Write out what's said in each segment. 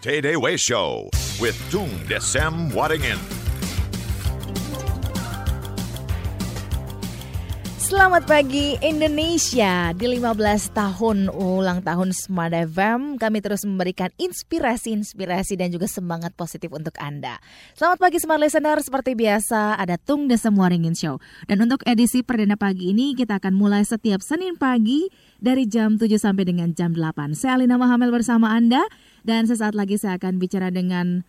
Day Way Show with Tung Desem Waddingin. Selamat pagi Indonesia. Di 15 tahun ulang tahun Smart FM Kami terus memberikan inspirasi-inspirasi dan juga semangat positif untuk Anda. Selamat pagi Smart Listener. Seperti biasa ada Tung Desa Muaringin Show. Dan untuk edisi perdana pagi ini Kita akan mulai setiap Senin pagi Dari jam 7 sampai dengan jam 8 Saya Alina Mahamel bersama Anda. Dan sesaat lagi saya akan bicara dengan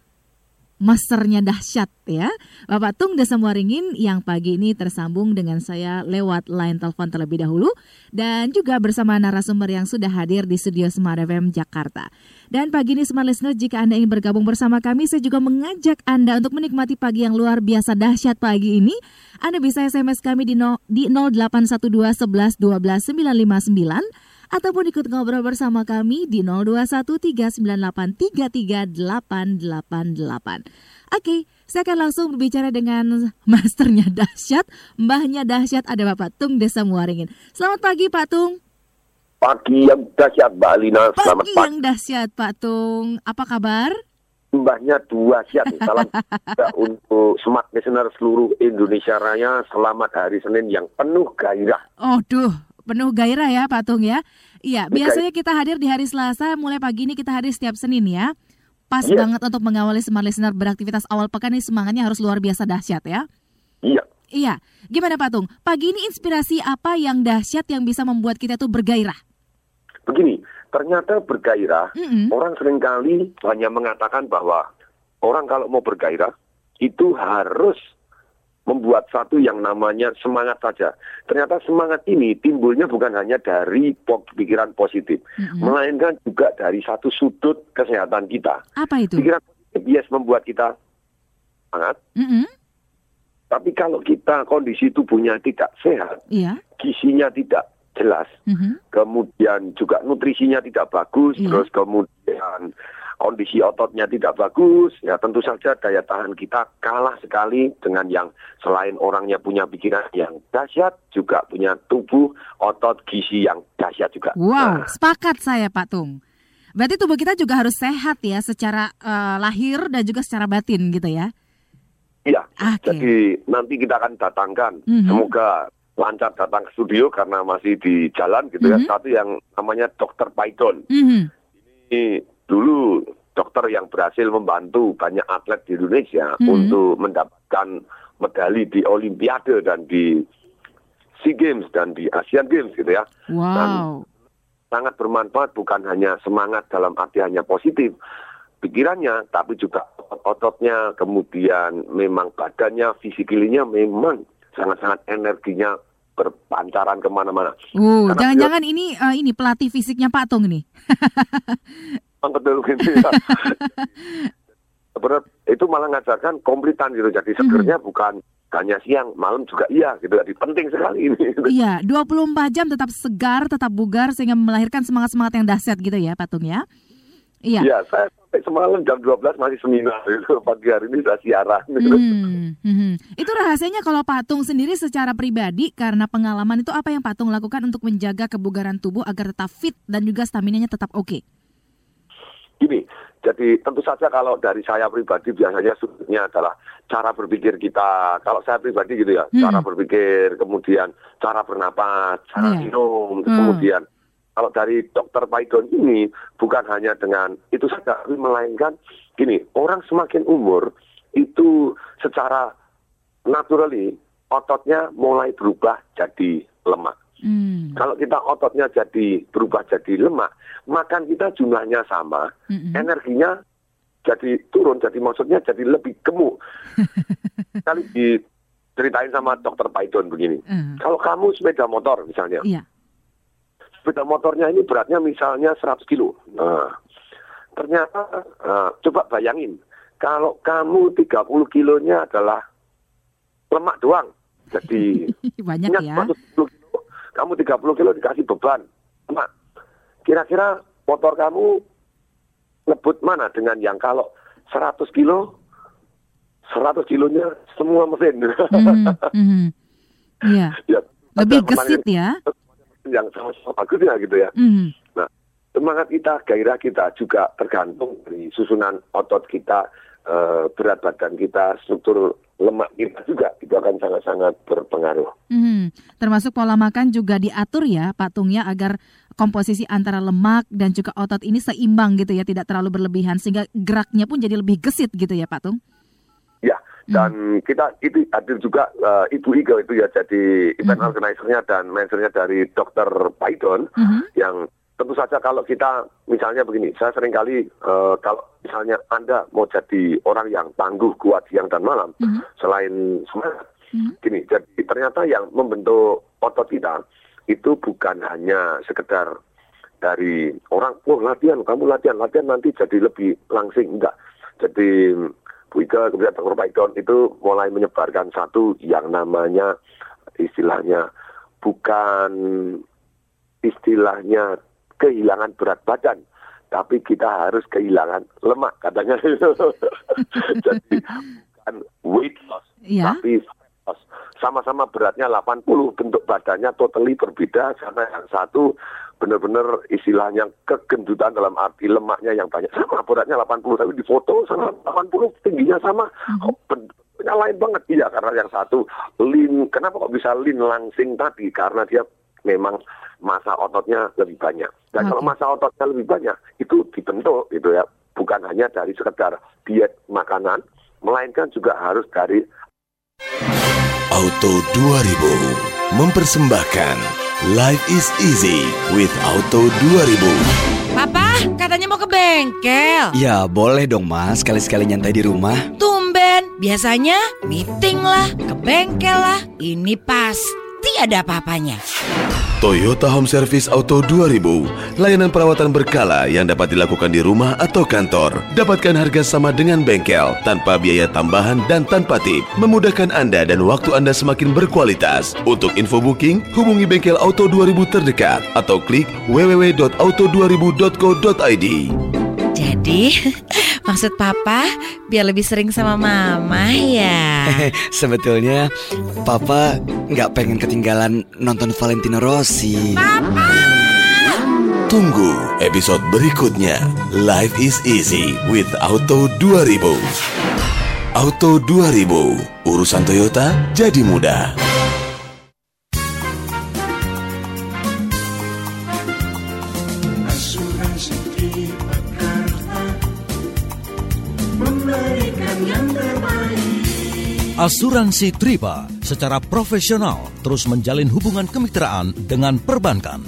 masternya dahsyat ya. Bapak Tung Desa Muaringin yang pagi ini tersambung dengan saya lewat line telepon terlebih dahulu dan juga bersama narasumber yang sudah hadir di studio Smart FM Jakarta. Dan pagi ini Smart Listener jika Anda ingin bergabung bersama kami saya juga mengajak Anda untuk menikmati pagi yang luar biasa dahsyat pagi ini. Anda bisa SMS kami di, no, di 0812 11 12 959 ataupun ikut ngobrol bersama kami di 021398338888. Oke, saya akan langsung berbicara dengan masternya dahsyat, mbahnya dahsyat ada Bapak Tung Desa Muaringin. Selamat pagi Pak Tung. Pagi yang dahsyat Mbak Alina, selamat pagi. yang dahsyat Pak Tung, apa kabar? Mbahnya dua siap. Salam untuk smart listener seluruh Indonesia Raya. Selamat hari Senin yang penuh gairah. Oh, duh, penuh gairah ya Pak Tung ya. Iya, biasanya kita hadir di hari Selasa, mulai pagi ini kita hadir setiap Senin ya. Pas iya. banget untuk mengawali Smart Listener beraktivitas awal pekan ini semangatnya harus luar biasa dahsyat ya. Iya. Iya. Gimana Pak Tung? Pagi ini inspirasi apa yang dahsyat yang bisa membuat kita tuh bergairah? Begini, ternyata bergairah, mm -hmm. orang sering kali hanya mengatakan bahwa orang kalau mau bergairah itu harus membuat satu yang namanya semangat saja. Ternyata semangat ini timbulnya bukan hanya dari pikiran positif, mm-hmm. melainkan juga dari satu sudut kesehatan kita. Apa itu? Pikiran positif bias membuat kita semangat. Mm-hmm. Tapi kalau kita kondisi tubuhnya tidak sehat, yeah. gizinya tidak jelas, mm-hmm. kemudian juga nutrisinya tidak bagus, yeah. terus kemudian kondisi ototnya tidak bagus, ya tentu saja daya tahan kita kalah sekali dengan yang selain orangnya punya pikiran yang dahsyat, juga punya tubuh otot gizi yang dahsyat juga. Wow, nah. sepakat saya Pak Tung. Berarti tubuh kita juga harus sehat ya secara uh, lahir dan juga secara batin gitu ya? Iya, okay. jadi nanti kita akan datangkan, mm -hmm. semoga lancar datang ke studio karena masih di jalan gitu mm -hmm. ya, mhm. satu yang namanya Dokter Python. Mm -hmm. Ini dulu dokter yang berhasil membantu banyak atlet di Indonesia hmm. untuk mendapatkan medali di Olimpiade dan di SEA Games dan di Asian Games gitu ya. Wow. Dan sangat bermanfaat bukan hanya semangat dalam arti hanya positif pikirannya, tapi juga ototnya, kemudian memang badannya, fisikilinya memang sangat-sangat energinya berpancaran ke mana-mana. Uh, jangan-jangan ini uh, ini pelatih fisiknya Pak Tung nih. betul gitu ya. Sebenarnya itu malah ngajarkan komplitan gitu. Jadi segernya mm -hmm. bukan hanya siang, malam juga iya gitu. Jadi penting sekali ini. Iya, 24 jam tetap segar, tetap bugar sehingga melahirkan semangat-semangat yang dahsyat gitu ya, Patung ya. Iya. Iya, saya sampai semalam jam 12 masih seminar gitu. Pagi hari ini sudah siaran gitu. Hmm, hmm. Itu rahasianya kalau Patung sendiri secara pribadi karena pengalaman itu apa yang Patung lakukan untuk menjaga kebugaran tubuh agar tetap fit dan juga stamina-nya tetap oke? Okay? Gini, jadi tentu saja kalau dari saya pribadi biasanya sudutnya adalah cara berpikir kita. Kalau saya pribadi gitu ya, hmm. cara berpikir, kemudian cara bernapas, cara yeah. minum, hmm. kemudian kalau dari dokter Paidon ini bukan hanya dengan itu saja, tapi melainkan gini, orang semakin umur itu secara naturally ototnya mulai berubah jadi lemak. Hmm. Kalau kita ototnya jadi berubah jadi lemak, makan kita jumlahnya sama, hmm. energinya jadi turun, jadi maksudnya jadi lebih gemuk. Kali diceritain sama dokter Paidon begini, hmm. kalau kamu sepeda motor misalnya, yeah. sepeda motornya ini beratnya misalnya 100 kilo. Nah, ternyata uh, coba bayangin, kalau kamu 30 kilonya adalah lemak doang, jadi banyak ya. 110 kamu 30 kilo dikasih beban. Mak, kira-kira motor kamu ngebut mana dengan yang kalau 100 kilo, 100 kilonya semua mesin. Mm -hmm. ya. Lebih gesit ya. Yang sama-sama bagus ya gitu ya. Mm -hmm. Nah, semangat kita, gairah kita juga tergantung dari susunan otot kita, eh, berat badan kita, struktur lemak kita juga itu akan sangat-sangat berpengaruh. Hmm, termasuk pola makan juga diatur ya Pak Tung ya agar komposisi antara lemak dan juga otot ini seimbang gitu ya, tidak terlalu berlebihan sehingga geraknya pun jadi lebih gesit gitu ya Pak Tung. Ya, dan hmm. kita itu hadir juga uh, Ibu Iga itu ya jadi event hmm. organizer-nya dan manajernya dari Dr. Python hmm. yang tentu saja kalau kita misalnya begini, saya sering kali uh, kalau misalnya Anda mau jadi orang yang tangguh, kuat siang dan malam, mm -hmm. selain semangat, mm -hmm. gini, jadi ternyata yang membentuk otot kita itu bukan hanya sekedar dari orang, oh latihan, kamu latihan, latihan nanti jadi lebih langsing, enggak. Jadi Bu Ika, kemudian Dr. Python itu mulai menyebarkan satu yang namanya istilahnya bukan istilahnya kehilangan berat badan, tapi kita harus kehilangan lemak katanya. Jadi bukan weight loss, ya. tapi loss. Sama-sama beratnya 80, bentuk badannya totally berbeda karena yang satu benar-benar istilahnya kegendutan dalam arti lemaknya yang banyak sama beratnya 80 tapi di foto sama 80 tingginya sama mm -hmm. bentuknya lain banget iya karena yang satu lean kenapa kok bisa lean langsing tadi karena dia memang masa ototnya lebih banyak. Dan okay. kalau masa ototnya lebih banyak, itu dibentuk gitu ya. Bukan hanya dari sekedar diet makanan, melainkan juga harus dari Auto 2000 mempersembahkan Life is easy with Auto 2000. Papa, katanya mau ke bengkel. Ya, boleh dong, Mas. Sekali-sekali nyantai di rumah. Tumben, biasanya meeting lah, ke bengkel lah. Ini pasti ada apa-apanya. Toyota Home Service Auto 2000, layanan perawatan berkala yang dapat dilakukan di rumah atau kantor. Dapatkan harga sama dengan bengkel, tanpa biaya tambahan dan tanpa tip. Memudahkan Anda dan waktu Anda semakin berkualitas. Untuk info booking, hubungi bengkel Auto 2000 terdekat atau klik www.auto2000.co.id. Jadi, maksud papa biar lebih sering sama mama ya? Sebetulnya papa nggak pengen ketinggalan nonton Valentino Rossi. Papa! Tunggu episode berikutnya. Life is easy with Auto 2000. Auto 2000, urusan Toyota jadi mudah. Asuransi Tripa secara profesional terus menjalin hubungan kemitraan dengan perbankan.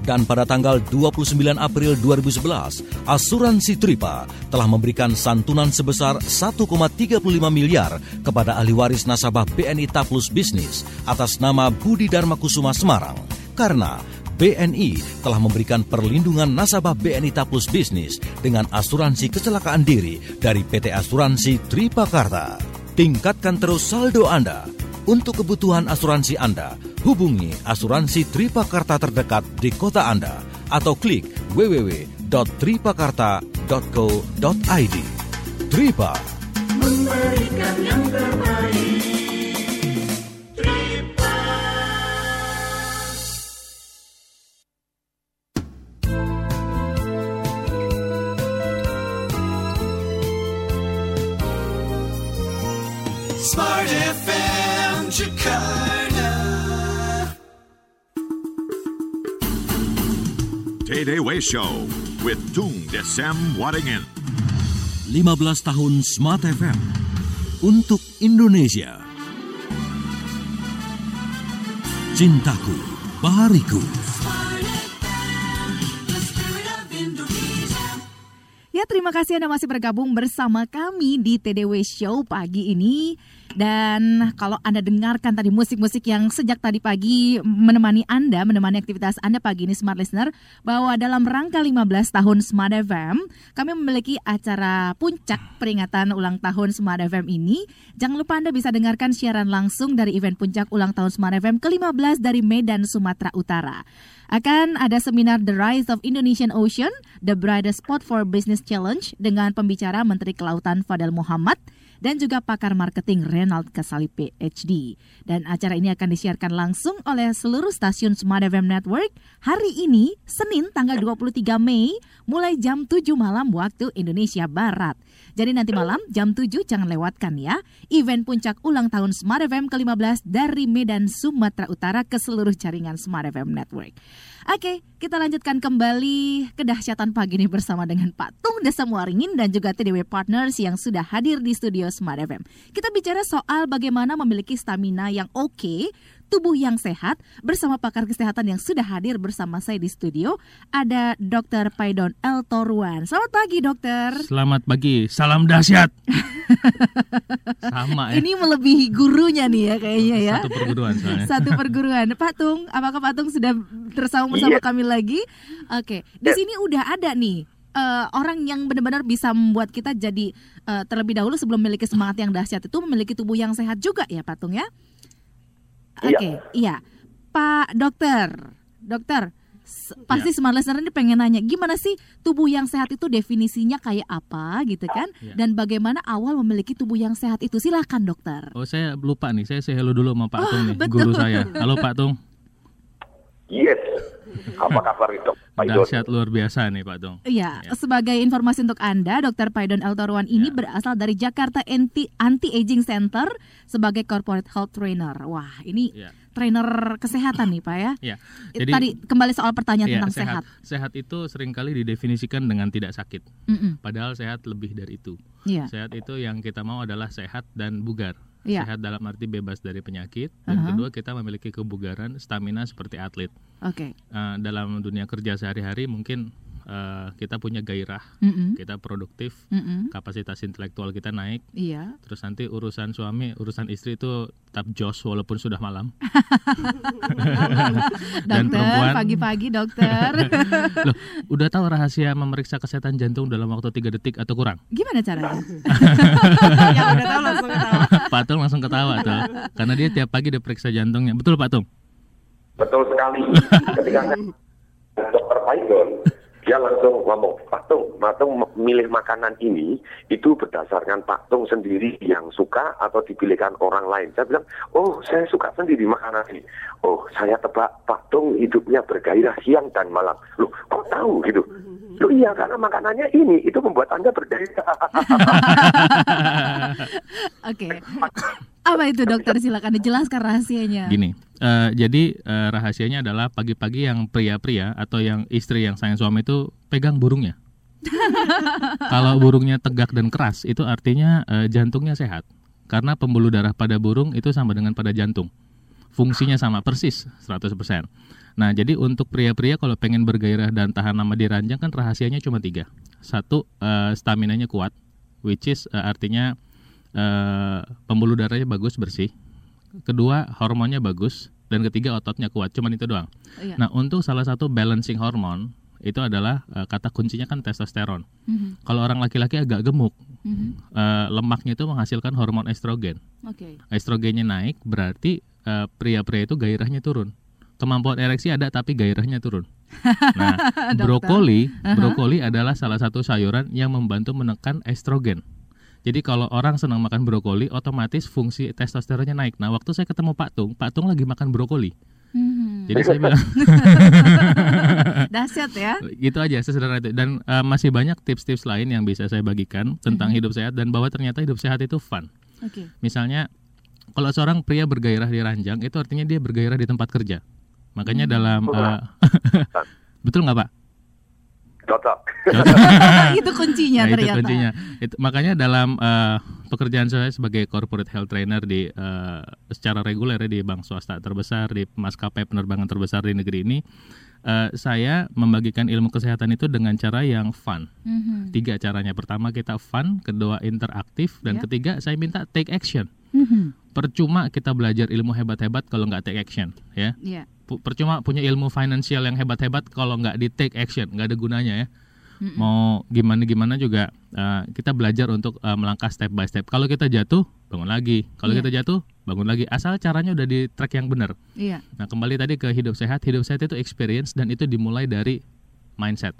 Dan pada tanggal 29 April 2011, Asuransi Tripa telah memberikan santunan sebesar 1,35 miliar kepada ahli waris nasabah BNI Taplus Bisnis atas nama Budi Dharma Kusuma Semarang. Karena BNI telah memberikan perlindungan nasabah BNI Taplus Bisnis dengan asuransi kecelakaan diri dari PT Asuransi Tripakarta. Tingkatkan terus saldo Anda. Untuk kebutuhan asuransi Anda, hubungi asuransi Tripakarta terdekat di kota Anda atau klik www.tripakarta.co.id. Tripa memberikan yang terbaik. Smart FM Jakarta. Day Way Show with Tung Desem Waringin. 15 tahun Smart FM untuk Indonesia. Cintaku, Bahariku. Terima kasih Anda masih bergabung bersama kami di TDW Show pagi ini. Dan kalau Anda dengarkan tadi musik-musik yang sejak tadi pagi menemani Anda, menemani aktivitas Anda pagi ini Smart Listener, bahwa dalam rangka 15 tahun Smart FM, kami memiliki acara puncak peringatan ulang tahun Smart FM ini. Jangan lupa Anda bisa dengarkan siaran langsung dari event puncak ulang tahun Smart FM ke-15 dari Medan, Sumatera Utara. Akan ada seminar The Rise of Indonesian Ocean, The Brightest Spot for Business Challenge dengan pembicara Menteri Kelautan Fadel Muhammad dan juga pakar marketing Renald Kasali PhD. Dan acara ini akan disiarkan langsung oleh seluruh stasiun Smart FM Network hari ini, Senin tanggal 23 Mei, mulai jam 7 malam waktu Indonesia Barat. Jadi nanti malam jam 7 jangan lewatkan ya. Event puncak ulang tahun Smart FM ke-15 dari Medan, Sumatera Utara ke seluruh jaringan Smart FM Network. Oke, kita lanjutkan kembali kedahsyatan pagi ini bersama dengan Pak Tung Desa Muaringin dan juga TDW Partners yang sudah hadir di studio Smart FM. Kita bicara soal bagaimana memiliki stamina yang oke, tubuh yang sehat bersama pakar kesehatan yang sudah hadir bersama saya di studio. Ada Dr. Paidon El Toruan. Selamat pagi, dokter. Selamat pagi, salam dahsyat. Sama ya. Ini melebihi gurunya nih ya kayaknya ya. Satu perguruan soalnya. Satu perguruan. Pak Tung, apakah Pak Tung sudah tersambung bersama kami lagi? Oke, di sini udah ada nih eh, orang yang benar-benar bisa membuat kita jadi eh, terlebih dahulu sebelum memiliki semangat yang dahsyat itu memiliki tubuh yang sehat juga ya Pak Tung ya? Oke, iya. Pak Dokter, Dokter, s- pasti smart listener ini pengen nanya gimana sih tubuh yang sehat itu definisinya kayak apa gitu kan? Iya. Dan bagaimana awal memiliki tubuh yang sehat itu? Silakan dokter. Oh saya lupa nih, saya say hello dulu sama Pak Oh, Tung nih, betul. guru saya. Halo Pak Tung, Yes. Apa kabar itu, Pak Idon? dahsyat luar biasa nih Pak Tung. Iya, Ya. sebagai informasi untuk Anda, Dr. Paidon El Toruan ini Ya. berasal dari Jakarta Anti Anti Aging Center sebagai corporate health trainer. Wah, ini Ya. trainer kesehatan nih, Pak ya. Ya. Itu Jadi Tadi kembali soal pertanyaan ya, tentang sehat. sehat. Sehat itu sering kali didefinisikan dengan tidak sakit. Mm-mm, Padahal sehat lebih dari itu. Iya. Sehat itu yang kita mau adalah sehat dan bugar. Iya. Sehat dalam arti bebas dari penyakit. Dan Aha. kedua kita memiliki kebugaran, stamina seperti atlet. Oke. Eh, dalam dunia kerja sehari-hari mungkin eh, kita punya gairah, Mm-mm, kita produktif, mm-mm, kapasitas intelektual kita naik. Iya. Terus nanti urusan suami, urusan istri itu tetap jos walaupun sudah malam. Dan Dokter, perempuan- pagi-pagi dokter. Loh, udah tahu rahasia memeriksa kesehatan jantung dalam waktu 3 detik atau kurang? Gimana caranya? yang udah tahu. Pak Tung langsung ketawa tuh. Karena dia tiap pagi diperiksa jantungnya. Betul Pak Tung? Betul sekali. Ketika saya dokter Paidon, dia langsung ngomong, Pak Tung, Pak Tung milih makanan ini itu berdasarkan Pak Tung sendiri yang suka atau dipilihkan orang lain. Saya bilang, oh saya suka sendiri makanan ini. Oh saya tebak Pak Tung hidupnya bergairah siang dan malam. Loh kok tahu gitu? Loh iya karena makanannya ini, itu membuat Anda bergairah. Oke. Apa itu dokter? Silakan dijelaskan rahasianya. Gini, eh, jadi eh, rahasianya adalah pagi-pagi yang pria-pria atau yang istri yang sayang suami itu pegang burungnya. Kalau burungnya tegak dan keras, itu artinya eh, jantungnya sehat. Karena pembuluh darah pada burung itu sama dengan pada jantung. Fungsinya sama persis 100%. Nah, jadi untuk pria-pria kalau pengen bergairah dan tahan lama di ranjang kan rahasianya cuma tiga. Satu, eh, stamina-nya kuat, which is eh, artinya eh, pembuluh darahnya bagus bersih. Kedua, hormonnya bagus. Dan ketiga, ototnya kuat. Cuman itu doang. Iya. Nah, untuk salah satu balancing hormon itu adalah eh, kata kuncinya kan testosteron. Mhm, Kalau orang laki-laki agak gemuk, mhm. eh, lemaknya itu menghasilkan hormon estrogen. Oke. Estrogennya naik, berarti eh, pria-pria itu gairahnya turun. Kemampuan ereksi ada tapi gairahnya turun. Nah, brokoli, brokoli adalah salah satu sayuran yang membantu menekan estrogen. Jadi kalau orang senang makan brokoli, otomatis fungsi testosteronnya naik. Nah, waktu saya ketemu Pak Tung, Pak Tung lagi makan brokoli. Mhm. Jadi saya bilang, Dahsyat ya. gitu aja sesederhana itu. Dan eh, masih banyak tips-tips lain yang bisa saya bagikan tentang hidup sehat dan bahwa ternyata hidup sehat itu fun. Oke. Misalnya, kalau seorang pria bergairah di ranjang, itu artinya dia bergairah di tempat kerja. Makanya dalam eh, betul nggak Pak? Cocok. itu kuncinya Nah, itu ternyata. kuncinya. Itu, makanya dalam eh, pekerjaan saya sebagai corporate health trainer di eh, secara reguler ya, di bank swasta terbesar di maskapai penerbangan terbesar di negeri ini, eh, saya membagikan ilmu kesehatan itu dengan cara yang fun. Mhm, Tiga caranya. Pertama kita fun, kedua interaktif, dan Ya. ketiga saya minta take action. mhm. Percuma kita belajar ilmu hebat-hebat kalau nggak take action, ya. Iya. Percuma punya ilmu finansial yang hebat-hebat kalau nggak di take action, nggak ada gunanya ya. Mau gimana-gimana juga eh, kita belajar untuk eh, melangkah step by step. Kalau kita jatuh, bangun lagi. Kalau Iya. kita jatuh, bangun lagi. Asal caranya udah di track yang benar. Iya. Nah, kembali tadi ke hidup sehat. Hidup sehat itu experience dan itu dimulai dari mindset.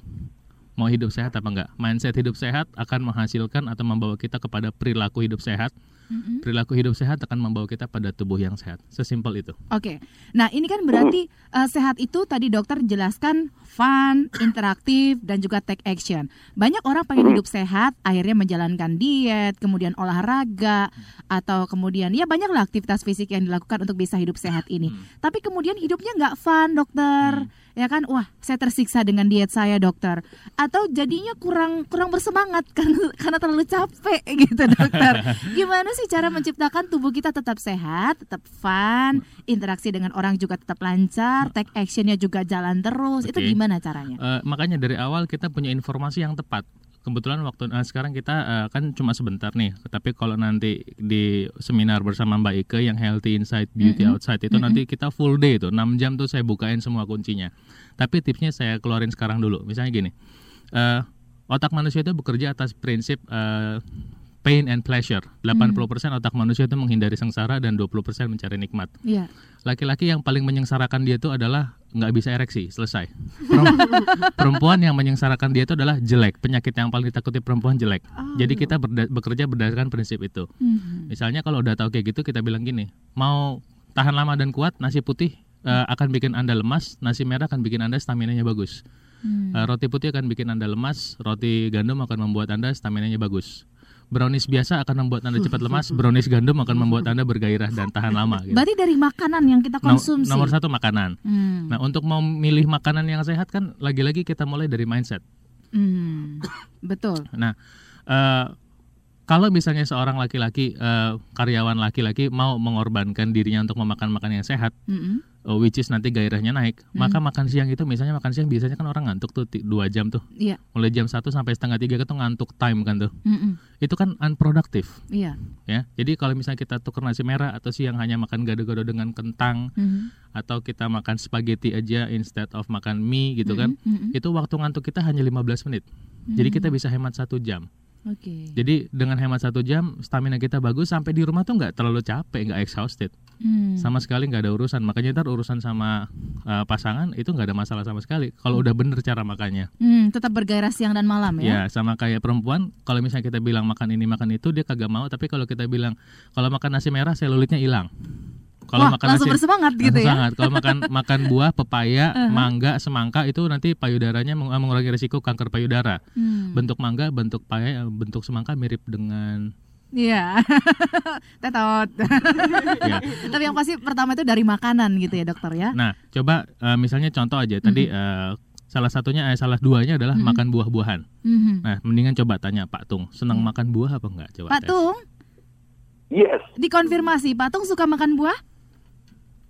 mau hidup sehat apa enggak. Mindset hidup sehat akan menghasilkan atau membawa kita kepada perilaku hidup sehat. Mm-mm. Perilaku hidup sehat akan membawa kita pada tubuh yang sehat. Sesimpel itu. Oke, nah ini kan berarti eh, sehat itu tadi dokter jelaskan fun, interaktif, dan juga take action. Banyak orang pengen hidup sehat, akhirnya menjalankan diet, kemudian olahraga, atau kemudian ya banyaklah aktivitas fisik yang dilakukan untuk bisa hidup sehat ini. Tapi kemudian hidupnya nggak fun, dokter. Ya kan, wah saya tersiksa dengan diet saya dokter. Atau jadinya kurang kurang bersemangat karena karena terlalu capek gitu dokter. Gimana sih cara menciptakan tubuh kita tetap sehat, tetap fun, interaksi dengan orang juga tetap lancar, take actionnya juga jalan terus. Itu Oke. gimana caranya? Eh, makanya dari awal kita punya informasi yang tepat. Kebetulan waktu nah, sekarang kita eh, kan cuma sebentar nih, tapi kalau nanti di seminar bersama Mbak Ike yang Healthy Inside Beauty Mm-mm. Outside itu nanti kita full day tuh 6 jam tuh saya bukain semua kuncinya. Tapi tipsnya saya keluarin sekarang dulu. Misalnya gini, eh, otak manusia itu bekerja atas prinsip eh, pain and pleasure. 80% otak manusia itu menghindari sengsara dan 20% mencari nikmat. Iya. Laki-laki yang paling menyengsarakan dia itu adalah nggak bisa ereksi, selesai. Perem- perempuan yang menyengsarakan dia itu adalah jelek. Penyakit yang paling ditakuti perempuan jelek. Jadi kita berda- bekerja berdasarkan prinsip itu. Mhm. Misalnya kalau udah tahu kayak gitu kita bilang gini, mau tahan lama dan kuat, nasi putih eh, akan bikin anda lemas, nasi merah akan bikin anda stamina-nya bagus. Hmm. Eh, roti putih akan bikin anda lemas, roti gandum akan membuat anda stamina-nya bagus. Brownies biasa akan membuat anda cepat lemas, brownies gandum akan membuat anda bergairah dan tahan lama. Gitu. Berarti dari makanan yang kita konsumsi. nomor satu makanan. Hmm. Nah untuk memilih makanan yang sehat kan lagi-lagi kita mulai dari mindset. Hmm. Betul. Nah eh, kalau misalnya seorang laki-laki eh, karyawan laki-laki mau mengorbankan dirinya untuk memakan makanan yang sehat, Mm-mm. eh, which is nanti gairahnya naik, Hmm. maka makan siang itu misalnya makan siang biasanya kan orang ngantuk tuh dua jam tuh, Iya. mulai jam 1 sampai setengah tiga itu ngantuk time kan tuh, Mm-mm. itu kan unproductive Iya. ya. Jadi kalau misalnya kita tuker nasi merah atau siang hanya makan gado-gado dengan kentang Mhm. atau kita makan spaghetti aja instead of makan mie gitu kan, Mhm. itu waktu ngantuk kita hanya 15 menit. Jadi kita bisa hemat satu jam. Oke. Jadi dengan hemat satu jam, stamina kita bagus sampai di rumah tuh nggak terlalu capek, nggak exhausted, Hmm. sama sekali nggak ada urusan. Makanya ntar urusan sama uh, pasangan itu nggak ada masalah sama sekali. Kalau udah bener cara makannya. Hmm, tetap bergairah siang dan malam ya. Ya, sama kayak perempuan, kalau misalnya kita bilang makan ini makan itu dia kagak mau, tapi kalau kita bilang kalau makan nasi merah selulitnya hilang. Kalau makan langsung nasi bersemangat gitu langsung ya. sangat. Kalau makan makan buah, pepaya, Uh-huh. mangga, semangka itu nanti payudaranya meng- mengurangi risiko kanker payudara. Hmm. Bentuk mangga, bentuk paya, bentuk semangka mirip dengan Iya. Tetot. ya. Tapi yang pasti pertama itu dari makanan gitu ya, dokter ya. Nah, coba eh, misalnya contoh aja tadi eh, salah satunya eh, salah duanya adalah Mhm. makan buah-buahan. Mhm. Nah, mendingan coba tanya Pak Tung, senang makan buah apa enggak? Coba Pak tes. Tung, Yes, dikonfirmasi, Pak Tung suka makan buah?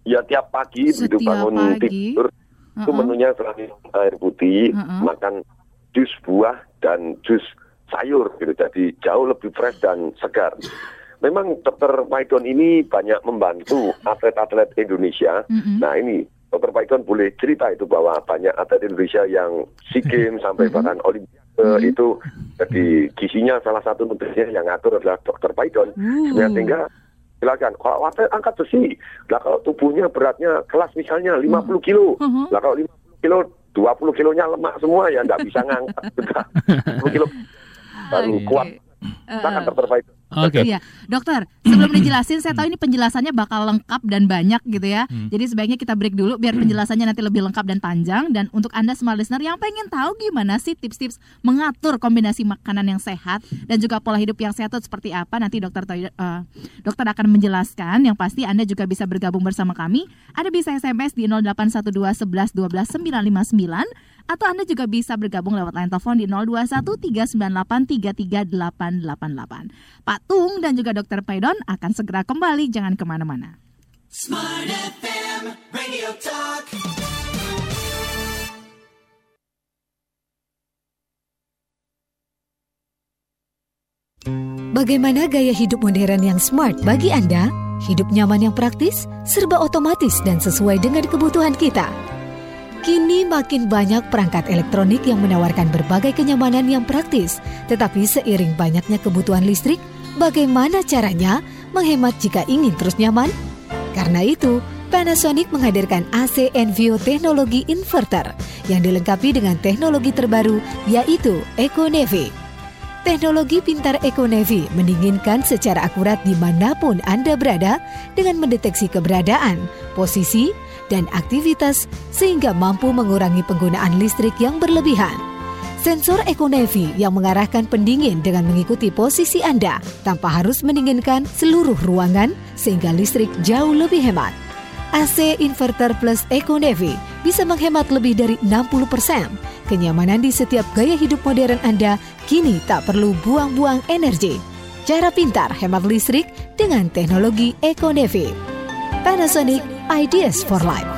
Ya tiap pagi begitu bangun pagi. tidur itu Heeh. menunya selain air putih, Heeh. makan jus buah dan jus sayur gitu. Jadi jauh lebih fresh dan segar. Memang Dr. Maidon ini banyak membantu atlet-atlet Indonesia. Mm-mm. Nah ini Dr. Maidon boleh cerita itu bahwa banyak atlet Indonesia yang SEA Games sampai bahkan Olimpiade itu jadi gizinya salah satu nutrisinya yang ngatur adalah Dr. Maidon. Uh. Sehingga silakan kalau atlet angkat besi, lah kalau tubuhnya beratnya kelas misalnya 50 kilo, Mhm. lah kalau 50 kilo 20 kilonya lemak semua ya nggak bisa ngangkat sudah 10 kilo baru Oke. kuat. Eh, Silakan eh. Oke. Iya, dokter. Sebelum dijelasin, saya tahu ini penjelasannya bakal lengkap dan banyak gitu ya. Hmm. Jadi sebaiknya kita break dulu biar penjelasannya nanti lebih lengkap dan panjang. Dan untuk anda smart listener yang pengen tahu gimana sih tips-tips mengatur kombinasi makanan yang sehat dan juga pola hidup yang sehat itu seperti apa, nanti dokter eh, dokter akan menjelaskan. Yang pasti anda juga bisa bergabung bersama kami. Ada bisa SMS di 0812 11 12 959 atau Anda juga bisa bergabung lewat line telepon di 021 398 33888. Pak Tung dan juga Dr. Paidon akan segera kembali, jangan ke mana-mana. Smart FM Radio Talk. Bagaimana gaya hidup modern yang smart bagi Anda? Hidup nyaman yang praktis, serba otomatis dan sesuai dengan kebutuhan kita. Kini makin banyak perangkat elektronik yang menawarkan berbagai kenyamanan yang praktis, tetapi seiring banyaknya kebutuhan listrik, bagaimana caranya menghemat jika ingin terus nyaman? Karena itu, Panasonic menghadirkan AC Envio teknologi inverter yang dilengkapi dengan teknologi terbaru yaitu EcoNevi. Teknologi pintar EcoNevi mendinginkan secara akurat di mana pun Anda berada dengan mendeteksi keberadaan, posisi, dan aktivitas sehingga mampu mengurangi penggunaan listrik yang berlebihan. Sensor EcoNevi yang mengarahkan pendingin dengan mengikuti posisi Anda tanpa harus mendinginkan seluruh ruangan sehingga listrik jauh lebih hemat. AC Inverter Plus EcoNevi bisa menghemat lebih dari 60%. Kenyamanan di setiap gaya hidup modern Anda kini tak perlu buang-buang energi. Cara pintar hemat listrik dengan teknologi EcoNevi. Panasonic Ideas for Life.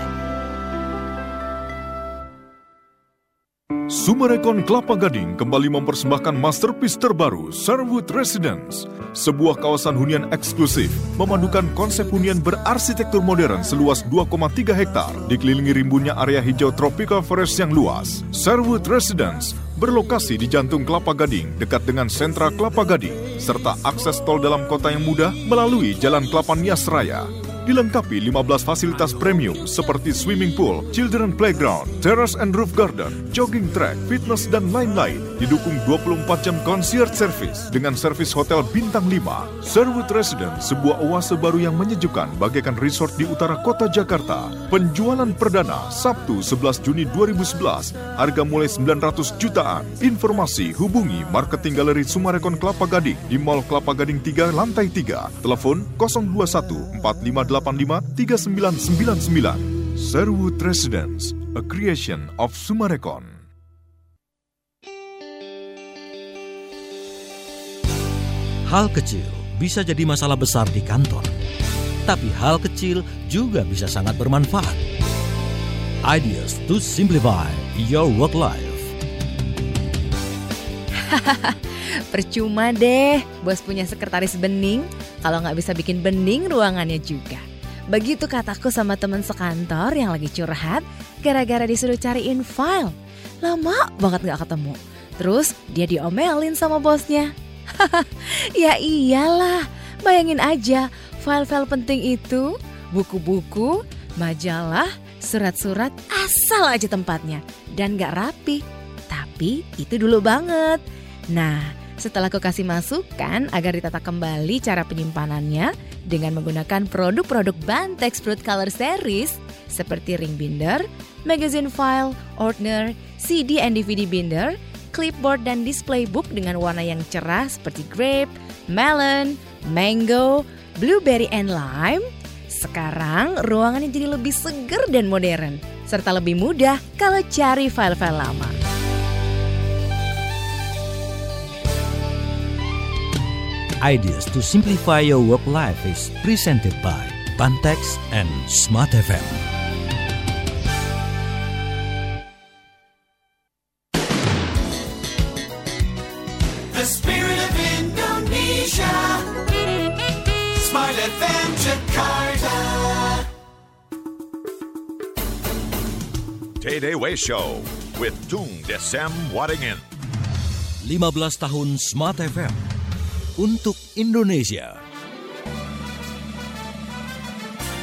Sumerekon Kelapa Gading kembali mempersembahkan masterpiece terbaru, Sherwood Residence. Sebuah kawasan hunian eksklusif, memandukan konsep hunian berarsitektur modern seluas 2,3 hektar, dikelilingi rimbunnya area hijau tropical forest yang luas. Sherwood Residence berlokasi di jantung Kelapa Gading, dekat dengan sentra Kelapa Gading, serta akses tol dalam kota yang mudah melalui Jalan Kelapa Nias Raya dilengkapi 15 fasilitas premium seperti swimming pool, children playground, terrace and roof garden, jogging track, fitness dan lain-lain. Didukung 24 jam concierge service dengan servis hotel bintang 5. Sherwood Residence, sebuah oase baru yang menyejukkan bagaikan resort di utara kota Jakarta. Penjualan perdana Sabtu 11 Juni 2011, harga mulai 900 jutaan. Informasi hubungi Marketing Galeri Sumarekon Kelapa Gading di Mall Kelapa Gading 3 lantai 3. Telepon 021 458 3999. Sherwood Residence, a creation of Sumarekon. Hal kecil bisa jadi masalah besar di kantor, tapi hal kecil juga bisa sangat bermanfaat. Ideas to simplify your work life. Percuma deh, bos punya sekretaris bening, kalau nggak bisa bikin bening ruangannya juga. Begitu kataku sama teman sekantor yang lagi curhat, gara-gara disuruh cariin file. Lama banget nggak ketemu. Terus dia diomelin sama bosnya. ya iyalah, bayangin aja file-file penting itu, buku-buku, majalah, surat-surat, asal aja tempatnya. Dan nggak rapi. Tapi itu dulu banget. Nah, setelah aku kasih masukan agar ditata kembali cara penyimpanannya dengan menggunakan produk-produk Bantex Fruit Color Series seperti ring binder, magazine file, ordner, CD and DVD binder, clipboard dan display book dengan warna yang cerah seperti grape, melon, mango, blueberry and lime. Sekarang ruangannya jadi lebih seger dan modern serta lebih mudah kalau cari file-file lama. Ideas to simplify your work life is presented by Pantex and Smart FM. The spirit of Indonesia. Smart FM Jakarta. Day Way Show with Tung Desem Waddingin. 15 tahun Smart FM untuk Indonesia.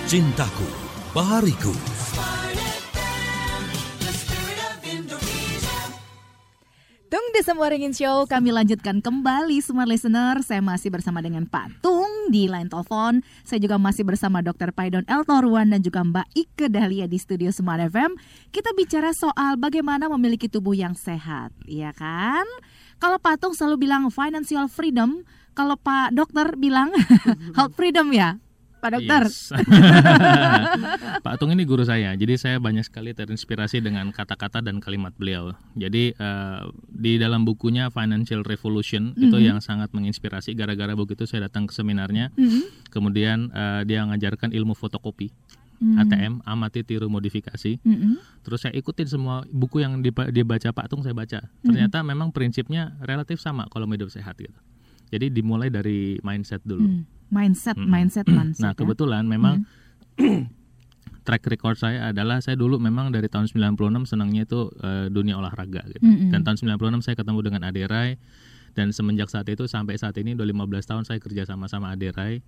Cintaku, Bahariku. Tung Desem Waringin Show, kami lanjutkan kembali semua listener. Saya masih bersama dengan Pak Tung di line telepon. Saya juga masih bersama Dr. Paidon El Torwan dan juga Mbak Ike Dahlia di studio Smart FM. Kita bicara soal bagaimana memiliki tubuh yang sehat, iya kan? Kalau Pak Tung selalu bilang financial freedom, kalau Pak Dokter bilang health freedom ya, Pak Dokter. Yes. Pak Tung ini guru saya, jadi saya banyak sekali terinspirasi dengan kata-kata dan kalimat beliau. Jadi eh, di dalam bukunya Financial Revolution itu Mhm. yang sangat menginspirasi. Gara-gara begitu saya datang ke seminarnya, Mhm. kemudian eh, dia ngajarkan ilmu fotokopi. Hmm. ATM, amati tiru modifikasi. Mm-mm. Terus saya ikutin semua buku yang dipa- dia baca Pak Tung saya baca. Ternyata memang prinsipnya relatif sama kalau mau hidup sehat gitu. Jadi dimulai dari mindset dulu. Hmm. Mindset, Mm-mm. mindset, mindset. Nah, ya. kebetulan memang track record saya adalah saya dulu memang dari tahun 96 senangnya itu eh, dunia olahraga gitu. Mm-mm. Dan tahun 96 saya ketemu dengan Ade Rai dan semenjak saat itu sampai saat ini udah 15 tahun saya kerja sama sama Ade Rai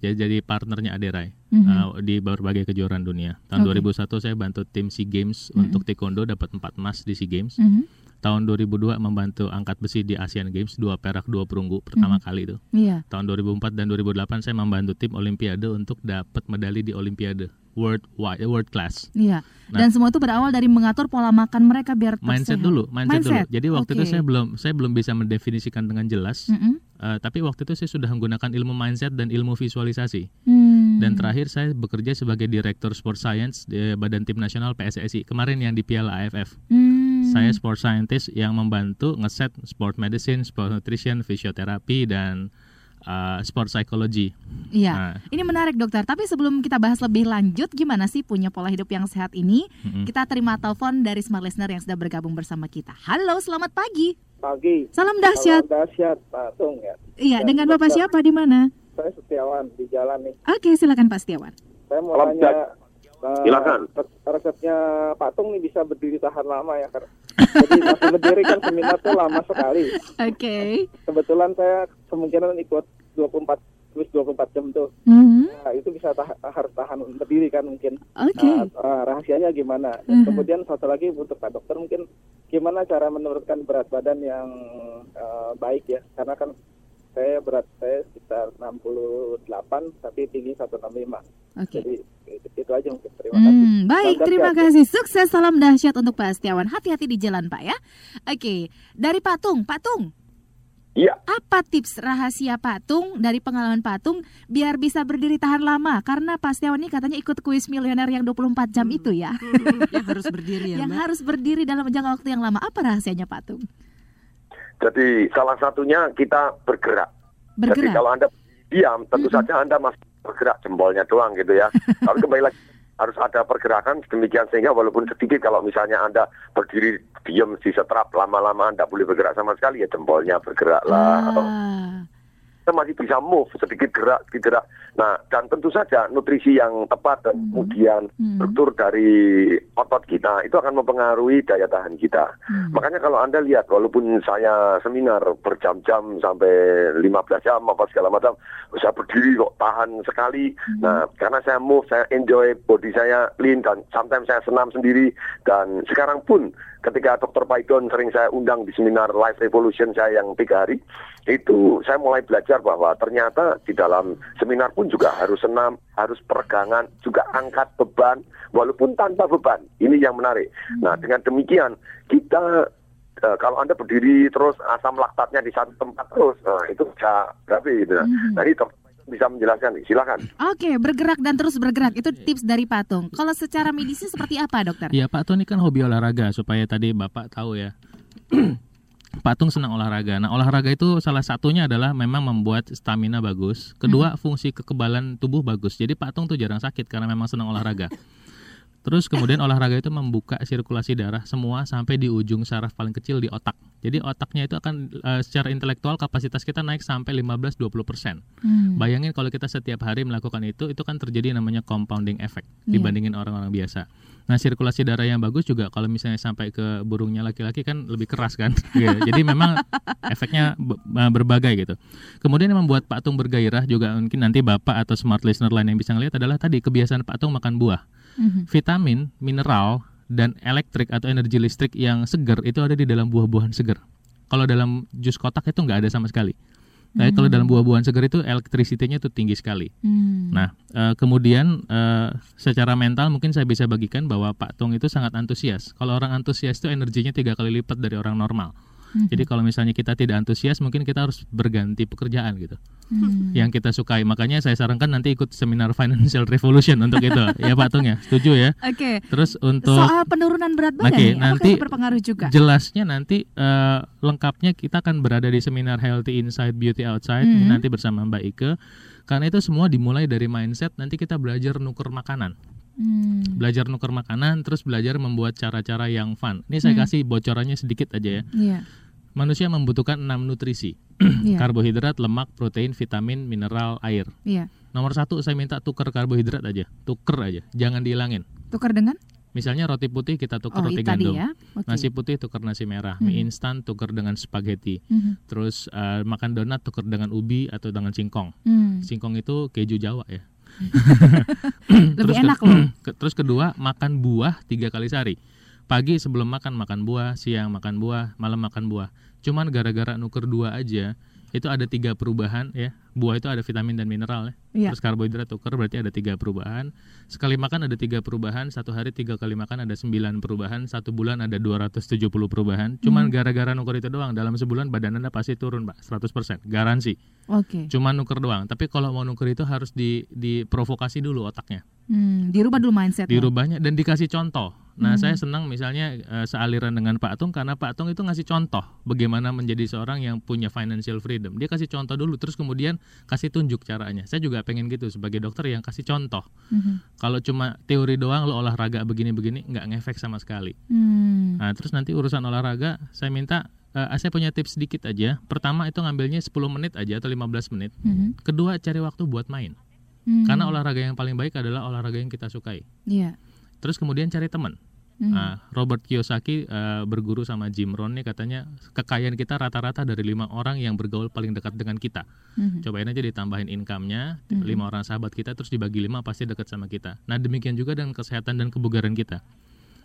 jadi jadi partnernya Aderai Mhm. uh, di berbagai kejuaraan dunia. Tahun Oke. 2001 saya bantu tim SEA Games Mhm. untuk taekwondo dapat 4 emas di SEA Games. Mhm. Tahun 2002 membantu angkat besi di Asian Games, dua perak, dua perunggu pertama Mhm. kali itu. Iya. Tahun 2004 dan 2008 saya membantu tim Olimpiade untuk dapat medali di Olimpiade world wide world class. Iya. Nah. Dan semua itu berawal dari mengatur pola makan mereka biar mindset sehat. dulu, mindset, dulu. Jadi waktu itu Oke. saya belum saya belum bisa mendefinisikan dengan jelas. Mm-mm. Eh, tapi waktu itu saya sudah menggunakan ilmu mindset dan ilmu visualisasi. Hmm. Dan terakhir saya bekerja sebagai direktur sport science di Badan Tim Nasional PSSI kemarin yang di Piala AFF. Hmm. Saya sport scientist yang membantu ngeset sport medicine, sport nutrition, fisioterapi dan uh, sport psychology. Iya. Nah, Ini menarik dokter, tapi sebelum kita bahas lebih lanjut gimana sih punya pola hidup yang sehat ini, Mm-mm. kita terima telepon dari smart listener yang sudah bergabung bersama kita. Halo, selamat pagi. Pagi. Salam dahsyat. Salam dahsyat, Pak Tung ya. Iya, Dan dengan Bapak dokter, siapa di mana? Saya Setiawan di jalan nih. Oke, silakan Pak Setiawan. Saya mau Salam tanya eh, Silakan. res- resepnya Pak Tung nih bisa berdiri tahan lama ya karena jadi masih berdiri kan seminar tuh lama sekali. Oke. Kebetulan saya kemungkinan ikut 24 plus 24 jam tuh. Mhm. Nah, itu bisa tah- harus tahan berdiri kan mungkin. Oke. Nah, eh, rahasianya gimana? Dan Mhm. Kemudian satu lagi untuk Pak Dokter mungkin gimana cara menurunkan berat badan yang eh, baik ya? Karena kan saya berat saya sekitar 68 tapi tinggi 165. Oke. Jadi itu, aja mungkin. Terima kasih. Hmm, baik, Salam terima dahsyat. kasih. Sukses, salam dahsyat untuk Pak Setiawan. Hati-hati di jalan, Pak ya. Oke, dari Patung, Patung. Iya. Apa tips rahasia Patung dari pengalaman Patung biar bisa berdiri tahan lama? Karena Pak Setiawan ini katanya ikut kuis milioner yang 24 jam itu ya. yang harus berdiri ya, yang Mbak. harus berdiri dalam jangka waktu yang lama. Apa rahasianya Patung? Jadi salah satunya kita bergerak. Jadi Bergerak. kalau Anda diam, tentu saja Anda masih bergerak jempolnya doang gitu ya. Tapi kembali lagi harus ada pergerakan demikian sehingga walaupun sedikit kalau misalnya Anda berdiri diam di setrap lama-lama Anda boleh bergerak sama sekali ya jempolnya bergerak lah atau Ah. Kita masih bisa move sedikit gerak sedikit gerak. Nah dan tentu saja nutrisi yang tepat dan kemudian struktur dari otot kita itu akan mempengaruhi daya tahan kita. Makanya kalau anda lihat walaupun saya seminar berjam-jam sampai 15 jam apa segala macam, saya berdiri kok tahan sekali. Nah karena saya move, saya enjoy body saya lean dan sometimes saya senam sendiri dan sekarang pun ketika Dr. Paidon sering saya undang di seminar Life Revolution saya yang tiga hari itu saya mulai belajar bahwa ternyata di dalam seminar pun juga harus senam, harus peregangan, juga angkat beban walaupun tanpa beban. Ini yang menarik. Nah dengan demikian kita eh, kalau anda berdiri terus asam laktatnya di satu tempat terus, nah, itu bisa berapa gitu. Nah ini Dr. Paidon bisa menjelaskan nih, silakan. Oke, bergerak dan terus bergerak itu tips dari Patung. Kalau secara medisnya seperti apa, dokter? Iya Pak Tung ini kan hobi olahraga supaya tadi Bapak tahu ya. Pak Tung senang olahraga. Nah olahraga itu salah satunya adalah memang membuat stamina bagus. Kedua fungsi kekebalan tubuh bagus. Jadi Pak Tung tuh jarang sakit karena memang senang olahraga. Terus kemudian olahraga itu membuka sirkulasi darah semua sampai di ujung saraf paling kecil di otak. Jadi otaknya itu akan eh, secara intelektual kapasitas kita naik sampai 15-20 persen. Hmm. Bayangin kalau kita setiap hari melakukan itu, itu kan terjadi namanya compounding effect Iya. dibandingin orang-orang biasa. Nah sirkulasi darah yang bagus juga kalau misalnya sampai ke burungnya laki-laki kan lebih keras kan. Gitu. Jadi memang efeknya eh, berbagai gitu. Kemudian yang membuat Pak Tung bergairah juga mungkin nanti Bapak atau smart listener lain yang bisa ngelihat adalah tadi kebiasaan Pak Tung makan buah. Mhm. Vitamin, mineral, dan elektrik atau energi listrik yang segar itu ada di dalam buah-buahan segar. Kalau dalam jus kotak itu nggak ada sama sekali. Tapi kalau dalam buah-buahan segar itu elektrisitinya itu tinggi sekali. Hmm. Nah, eh, kemudian eh, secara mental mungkin saya bisa bagikan bahwa Pak Tung itu sangat antusias. Kalau orang antusias itu energinya tiga kali lipat dari orang normal. Mhm. Jadi kalau misalnya kita tidak antusias, mungkin kita harus berganti pekerjaan gitu. Hmm. Yang kita sukai. Makanya saya sarankan nanti ikut seminar Financial Revolution untuk itu. ya Pak Tung ya, setuju ya? Oke. Terus untuk Soal penurunan berat badan nih, apakah nanti berpengaruh juga? Jelasnya nanti eh, lengkapnya kita akan berada di seminar Healthy Inside Beauty Outside Mhm. nanti bersama Mbak Ike. Karena itu semua dimulai dari mindset. Nanti kita belajar nuker makanan, Hmm. belajar nuker makanan, terus belajar membuat cara-cara yang fun. Ini saya Hmm. kasih bocorannya sedikit aja ya. Iya. Manusia membutuhkan enam nutrisi: Iya. karbohidrat, lemak, protein, vitamin, mineral, air. Iya. Nomor satu saya minta tuker karbohidrat aja, tuker aja, jangan dihilangin. Tukar dengan? Misalnya roti putih kita tukar Oh, roti gandum, ya. Oke. nasi putih tukar nasi merah, Mhm. mie instan tukar dengan spaghetti, Mhm. terus eh, makan donat tukar dengan ubi atau dengan singkong. Hmm. Singkong itu keju Jawa ya. Lebih enak ke- loh. ke- terus kedua makan buah tiga kali sehari. Pagi sebelum makan makan buah, siang makan buah, malam makan buah. Cuman gara-gara nuker dua aja itu ada tiga perubahan ya. Buah itu ada vitamin dan mineral ya. Iya. Terus karbohidrat tuker berarti ada tiga perubahan. Sekali makan ada tiga perubahan, satu hari tiga kali makan ada sembilan perubahan, satu bulan ada 270 perubahan. Cuman Hmm. gara-gara nuker itu doang dalam sebulan badan anda pasti turun, Pak, 100% garansi. Oke. Cuma nuker doang. Tapi kalau mau nuker itu harus di diprovokasi dulu otaknya. Hmm, dirubah dulu mindset. Dirubahnya dan dikasih contoh. Nah, Hmm. saya senang misalnya eh, sealiran dengan Pak Tung karena Pak Tung itu ngasih contoh bagaimana menjadi seorang yang punya financial freedom. Dia kasih contoh dulu terus kemudian kasih tunjuk caranya. Saya juga pengen gitu sebagai dokter yang kasih contoh. Mhm. Kalau cuma teori doang lo olahraga begini-begini nggak ngefek sama sekali. Hmm. Nah, terus nanti urusan olahraga saya minta eh, saya punya tips sedikit aja. Pertama itu ngambilnya 10 menit aja atau 15 menit. Mhm. Kedua cari waktu buat main. Hmm. Karena olahraga yang paling baik adalah olahraga yang kita sukai. Iya. Terus kemudian cari teman. Hmm. Nah, Robert Kiyosaki eh, berguru sama Jim Rohn nih katanya kekayaan kita rata-rata dari lima orang yang bergaul paling dekat dengan kita. Mhm. Cobain aja ditambahin income-nya, Mhm. lima orang sahabat kita terus dibagi lima pasti dekat sama kita. Nah demikian juga dengan kesehatan dan kebugaran kita.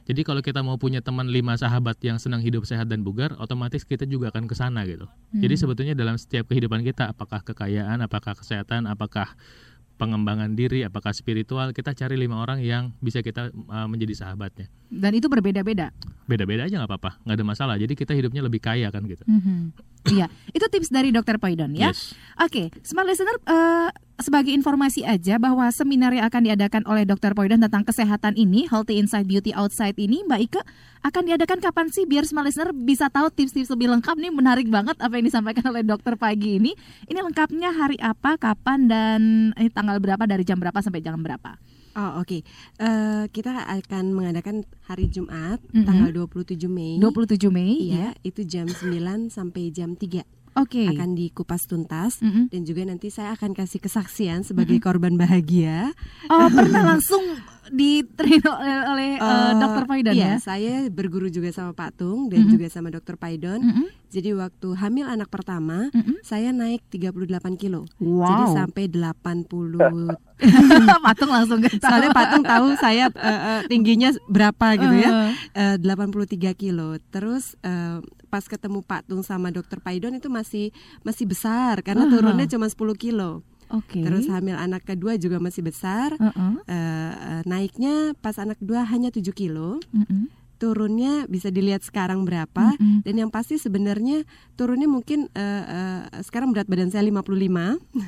Jadi kalau kita mau punya teman lima sahabat yang senang hidup sehat dan bugar, otomatis kita juga akan ke sana gitu. Hmm. Jadi sebetulnya dalam setiap kehidupan kita, apakah kekayaan, apakah kesehatan, apakah pengembangan diri, apakah spiritual, kita cari lima orang yang bisa kita uh, menjadi sahabatnya. Dan itu berbeda-beda. Beda-beda aja nggak apa-apa, nggak ada masalah. Jadi kita hidupnya lebih kaya kan gitu. Mhm. Iya, itu tips dari Dokter Poidon ya. Yes. Oke, smart listener eh, sebagai informasi aja bahwa seminar yang akan diadakan oleh Dokter Poidon tentang kesehatan ini, Healthy Inside Beauty Outside ini, Mbak Ike akan diadakan kapan sih biar smart listener bisa tahu tips-tips lebih lengkap nih menarik banget apa yang disampaikan oleh Dokter pagi ini. Ini lengkapnya hari apa, kapan dan eh, tanggal berapa dari jam berapa sampai jam berapa? Oh oke, Eh, kita akan mengadakan hari Jumat Mhm. tanggal 27 Mei. 27 Mei, Iya, itu jam 9 sampai jam 3. Oke. Akan dikupas tuntas Mhm. dan juga nanti saya akan kasih kesaksian sebagai korban bahagia. Oh, pernah langsung diterima oleh, oleh eh, Eh, Dokter Poidon iya, ya? saya berguru juga sama Pak Tung dan Mhm. juga sama Dokter Paidon. Mhm. Jadi waktu hamil anak pertama, saya naik 38 kilo. Wow. Jadi sampai 80 Patung langsung gak tahu. Soalnya Patung tahu saya eh, eh, tingginya berapa gitu ya. Uh. Eh, 83 kilo. Terus eh, pas ketemu Patung sama Dokter Paidon itu masih masih besar karena Uh-huh. turunnya cuma 10 kilo. Oke. Terus hamil anak kedua juga masih besar. Uh-uh. Eh, eh, naiknya pas anak kedua hanya 7 kilo. Mm-mm. Turunnya bisa dilihat sekarang berapa Mm-mm. dan yang pasti sebenarnya turunnya mungkin eh, eh, sekarang berat badan saya 55.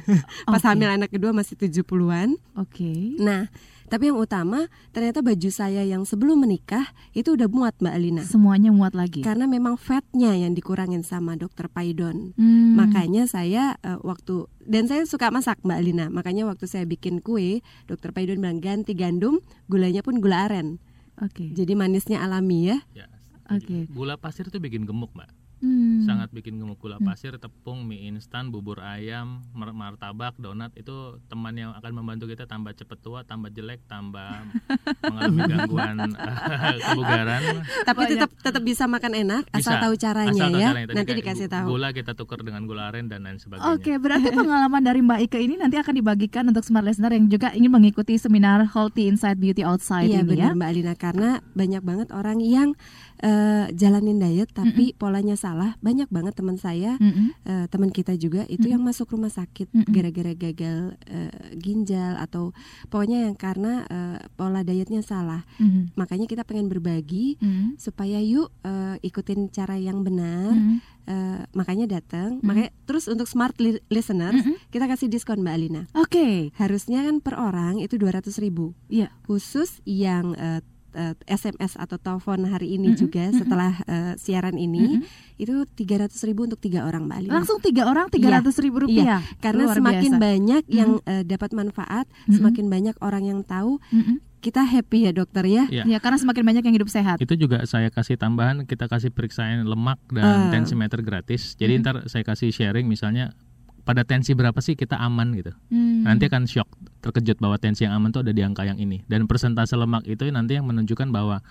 pas Oke. hamil anak kedua masih 70-an. Oke. Nah, tapi yang utama ternyata baju saya yang sebelum menikah itu udah muat Mbak Alina. Semuanya muat lagi. Karena memang fatnya yang dikurangin sama dokter Paidon. Hmm. Makanya saya eh, waktu dan saya suka masak Mbak Alina. Makanya waktu saya bikin kue, dokter Paidon bilang ganti gandum, gulanya pun gula aren. Oke. Jadi manisnya alami ya. Ya. Oke. Gula pasir itu bikin gemuk, Mbak. Hmm. Sangat bikin gemuk gula pasir, tepung, mie instan, bubur ayam, mar- martabak, donat itu teman yang akan membantu kita tambah cepet tua, tambah jelek, tambah mengalami gangguan eh, kebugaran. Tapi tetap tetap bisa makan enak asal Bisa. tahu caranya Asal tahu ya. caranya. Tadi Nanti dikasih tahu. Gula kita tukar dengan gula aren dan lain sebagainya. Oke, berarti pengalaman dari Mbak Ike ini nanti akan dibagikan untuk smart listener yang juga ingin mengikuti seminar Healthy Inside Beauty Outside Iya ini ya. benar Mbak Alina karena banyak banget orang yang eh, jalanin diet tapi polanya salah. Banyak banget teman saya, Mm-mm. eh, teman kita juga itu yang masuk rumah sakit gara-gara gagal eh, ginjal atau pokoknya yang karena eh, pola dietnya salah. Mhm. Makanya kita pengen berbagi Mhm. supaya yuk eh, ikutin cara yang benar. Mhm. Eh, makanya datang. Mhm. Makanya terus untuk smart li- listeners Mhm. kita kasih diskon Mbak Alina. Oke. Harusnya kan per orang itu 200 ribu. Iya. Khusus yang eh, eh, SMS atau telepon hari ini Mhm, juga mhm. setelah eh, siaran ini Mhm. itu 300 ribu untuk tiga orang Mbak Alina. Langsung tiga orang tiga ratus ribu rupiah. Iya, karena Luar semakin biasa. banyak yang eh, dapat manfaat, Mhm. semakin banyak orang yang tahu, Mhm. kita happy ya dokter ya. Iya. Ya, karena semakin banyak yang hidup sehat. Itu juga saya kasih tambahan, kita kasih periksaan lemak dan Ah. tensimeter gratis. Jadi Mhm. ntar saya kasih sharing misalnya pada tensi berapa sih kita aman gitu. Hmm. Nanti akan shock. terkejut bahwa tensi yang aman tuh ada di angka yang ini dan persentase lemak itu nanti yang menunjukkan bahwa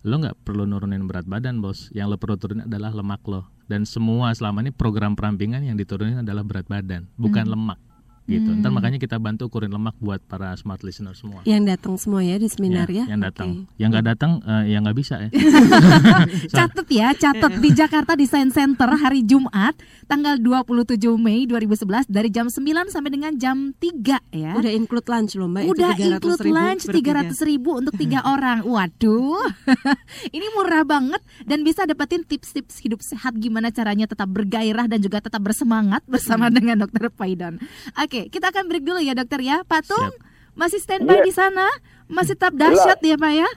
lo nggak perlu nurunin berat badan bos yang lo perlu turunin adalah lemak lo dan semua selama ini program perampingan yang diturunin adalah berat badan bukan Hmm. lemak gitu ntar Hmm. makanya kita bantu ukurin lemak buat para smart listener semua Yang datang semua ya di seminar ya. yang datang Oke. yang nggak datang eh, ya nggak bisa ya Catet ya, catet di Jakarta Design Center hari Jumat tanggal 27 Mei 2011 dari jam 9 sampai dengan jam 3 ya. Udah include lunch loh mbak. Udah itu 300 include ribu lunch bertiga. 300 ribu untuk tiga orang. Waduh, ini murah banget dan bisa dapetin tips-tips hidup sehat gimana caranya tetap bergairah dan juga tetap bersemangat bersama Hmm. dengan Dokter Paidon. Oke, kita akan break dulu ya dokter ya. Patung masih standby Iya. di sana, masih tetap dahsyat ya pak ya.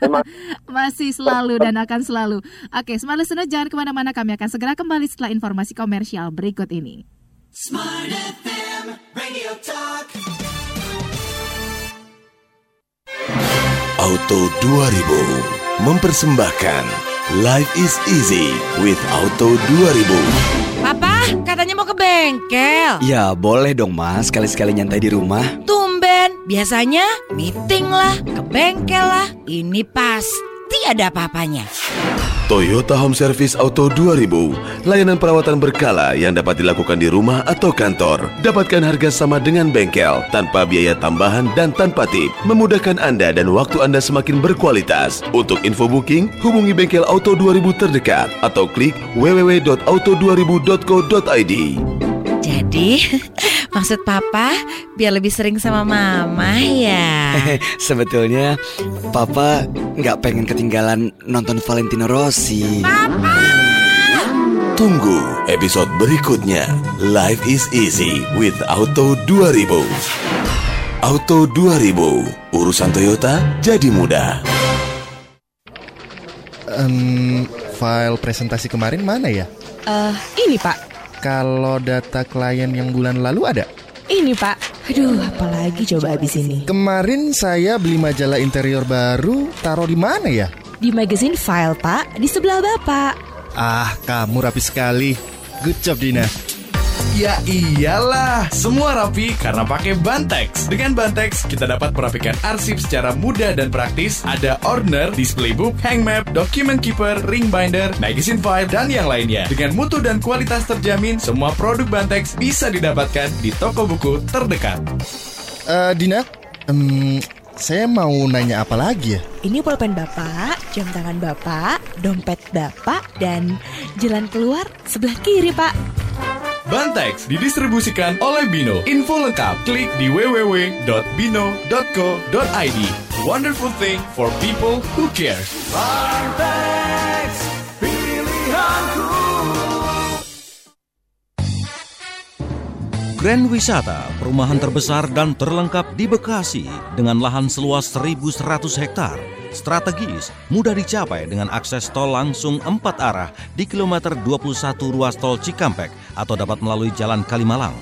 masih selalu dan akan selalu. Oke, smart listener jangan ke mana-mana. Kami akan segera kembali setelah informasi komersial berikut ini. Smart FM Radio Talk. Auto 2000 mempersembahkan Life is easy with Auto 2000. Papa, katanya mau ke bengkel. Ya boleh dong mas, sekali-sekali nyantai di rumah Tumben, biasanya meeting lah, ke bengkel lah. Ini pasti ada apa-apanya. Toyota Home Service Auto 2000, layanan perawatan berkala yang dapat dilakukan di rumah atau kantor. Dapatkan harga sama dengan bengkel, tanpa biaya tambahan dan tanpa tip. Memudahkan Anda dan waktu Anda semakin berkualitas. Untuk info booking, hubungi bengkel Auto 2000 terdekat atau klik www.auto2000.co.id. Jadi, maksud papa biar lebih sering sama mama ya. Sebetulnya Papa nggak pengen ketinggalan nonton Valentino Rossi Tunggu episode berikutnya. Life is easy with Auto 2000. Auto 2000, urusan Toyota jadi mudah. Em, file presentasi kemarin mana ya? Eh, ini Pak, Kalau data klien yang bulan lalu ada? ini Pak. Aduh, apalagi coba habis ini. Kemarin saya beli majalah interior baru, taruh di mana ya? Di magazine file Pak, di sebelah Bapak. Ah, kamu rapi sekali. Good job Dina. Ya iyalah, semua rapi karena pakai Bantex. Dengan Bantex, kita dapat merapikan arsip secara mudah dan praktis. Ada order, display book, hang map, document keeper, ring binder, magazine file, dan yang lainnya. Dengan mutu dan kualitas terjamin, semua produk Bantex bisa didapatkan di toko buku terdekat. Eh, Dina, em, saya mau nanya apa lagi ya? Ini pulpen Bapak, jam tangan Bapak, dompet Bapak, dan jalan keluar sebelah kiri Pak. Bantex didistribusikan oleh Bino. Info lengkap klik di www.bino.co.id. Wonderful thing for people who cares. Bantex, pilihanku. Grand Wisata, perumahan terbesar dan terlengkap di Bekasi dengan lahan seluas 1.100 hektar. Strategis, mudah dicapai dengan akses tol langsung empat arah di kilometer 21 ruas tol Cikampek atau dapat melalui Jalan Kalimalang.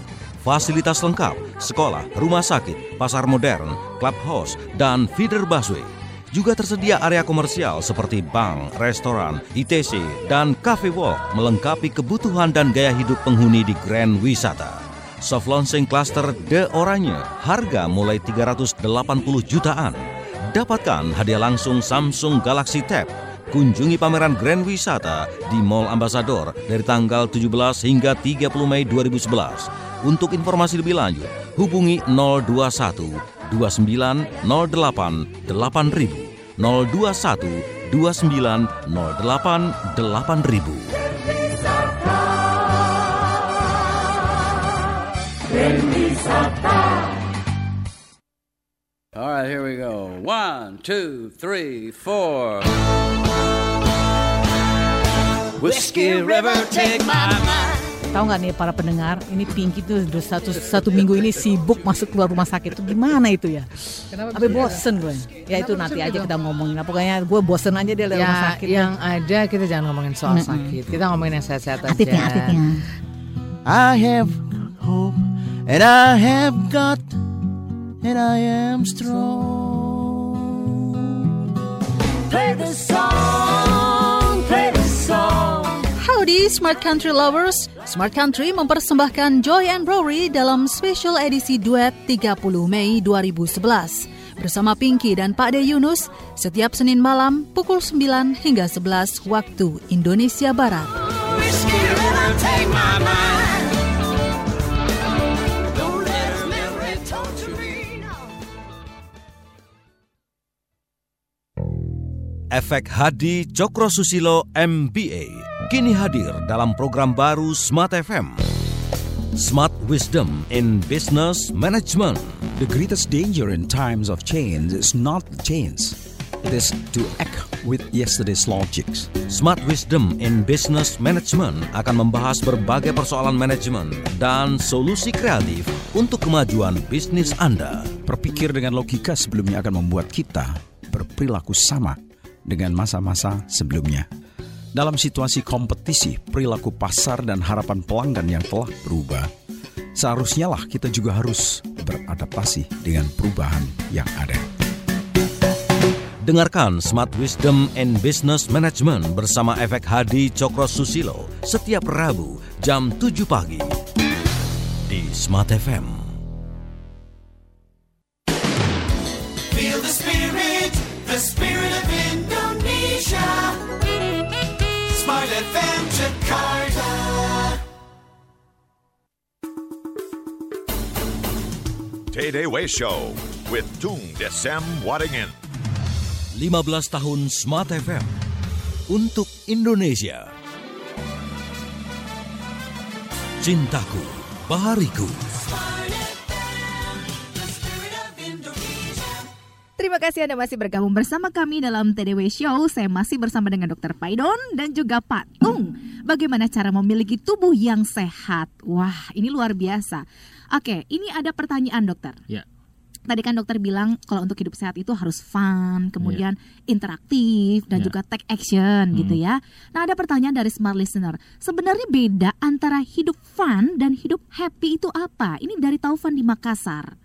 Fasilitas lengkap, sekolah, rumah sakit, pasar modern, clubhouse, dan feeder busway. Juga tersedia area komersial seperti bank, restoran, ITC, dan cafe walk melengkapi kebutuhan dan gaya hidup penghuni di Grand Wisata. Soft launching cluster The Oranye, harga mulai 380 jutaan. Dapatkan hadiah langsung Samsung Galaxy Tab. Kunjungi pameran Grand Wisata di Mall Ambassador dari tanggal 17 hingga 30 Mei 2011. Untuk informasi lebih lanjut, hubungi 021 29 08 8000 021 29 08 8000 All right, here we go. One, two, three, four. Whiskey River, take my mind. Tahu nggak nih para pendengar, ini Pinky tuh udah satu satu minggu ini sibuk masuk keluar rumah sakit. Itu gimana itu ya? Kenapa Tapi bosen gue. Ya itu nanti aja kita ngomongin. Nah, pokoknya gue bosen aja dia dari Ya, rumah sakit. yang ada kita jangan ngomongin soal Mm-mm. sakit. Kita ngomongin yang sehat-sehat aja. Atitnya, atitnya. I have hope and I have got and I am strong. Play the song, play the song. Howdy Smart Country Lovers, Smart Country mempersembahkan Joy and Rory dalam special edisi duet 30 Mei 2011 bersama Pinky dan Pak De Yunus setiap Senin malam pukul 9 hingga 11 waktu Indonesia Barat. Efek Hadi Cokro Susilo MBA kini hadir dalam program baru Smart FM. Smart Wisdom in Business Management. The greatest danger in times of change is not change. It is to act with yesterday's logics. Smart Wisdom in Business Management akan membahas berbagai persoalan manajemen dan solusi kreatif untuk kemajuan bisnis Anda. Berpikir dengan logika sebelumnya akan membuat kita berperilaku sama dengan masa-masa sebelumnya. Dalam situasi kompetisi, perilaku pasar dan harapan pelanggan yang telah berubah, seharusnya lah kita juga harus beradaptasi dengan perubahan yang ada. Dengarkan Smart Wisdom and Business Management bersama Efek Hadi Cokro Susilo setiap Rabu jam 7 pagi di Smart FM. Smart FM Jakarta. Tay Way Show with Tung Desem Waddingin. 15 tahun Smart FM untuk Indonesia. Cintaku, bahariku. Kasih Anda masih bergabung bersama kami dalam TDW Show. Saya masih bersama dengan Dr. Paidon dan juga Pak Tung. Bagaimana cara memiliki tubuh yang sehat? Wah, ini luar biasa. Oke, ini ada pertanyaan dokter. Ya. Tadi kan dokter bilang kalau untuk hidup sehat itu harus fun, kemudian interaktif dan Ya. juga take action Hmm. gitu ya. Nah, ada pertanyaan dari smart listener. Sebenarnya beda antara hidup fun dan hidup happy itu apa? Ini dari Taufan di Makassar.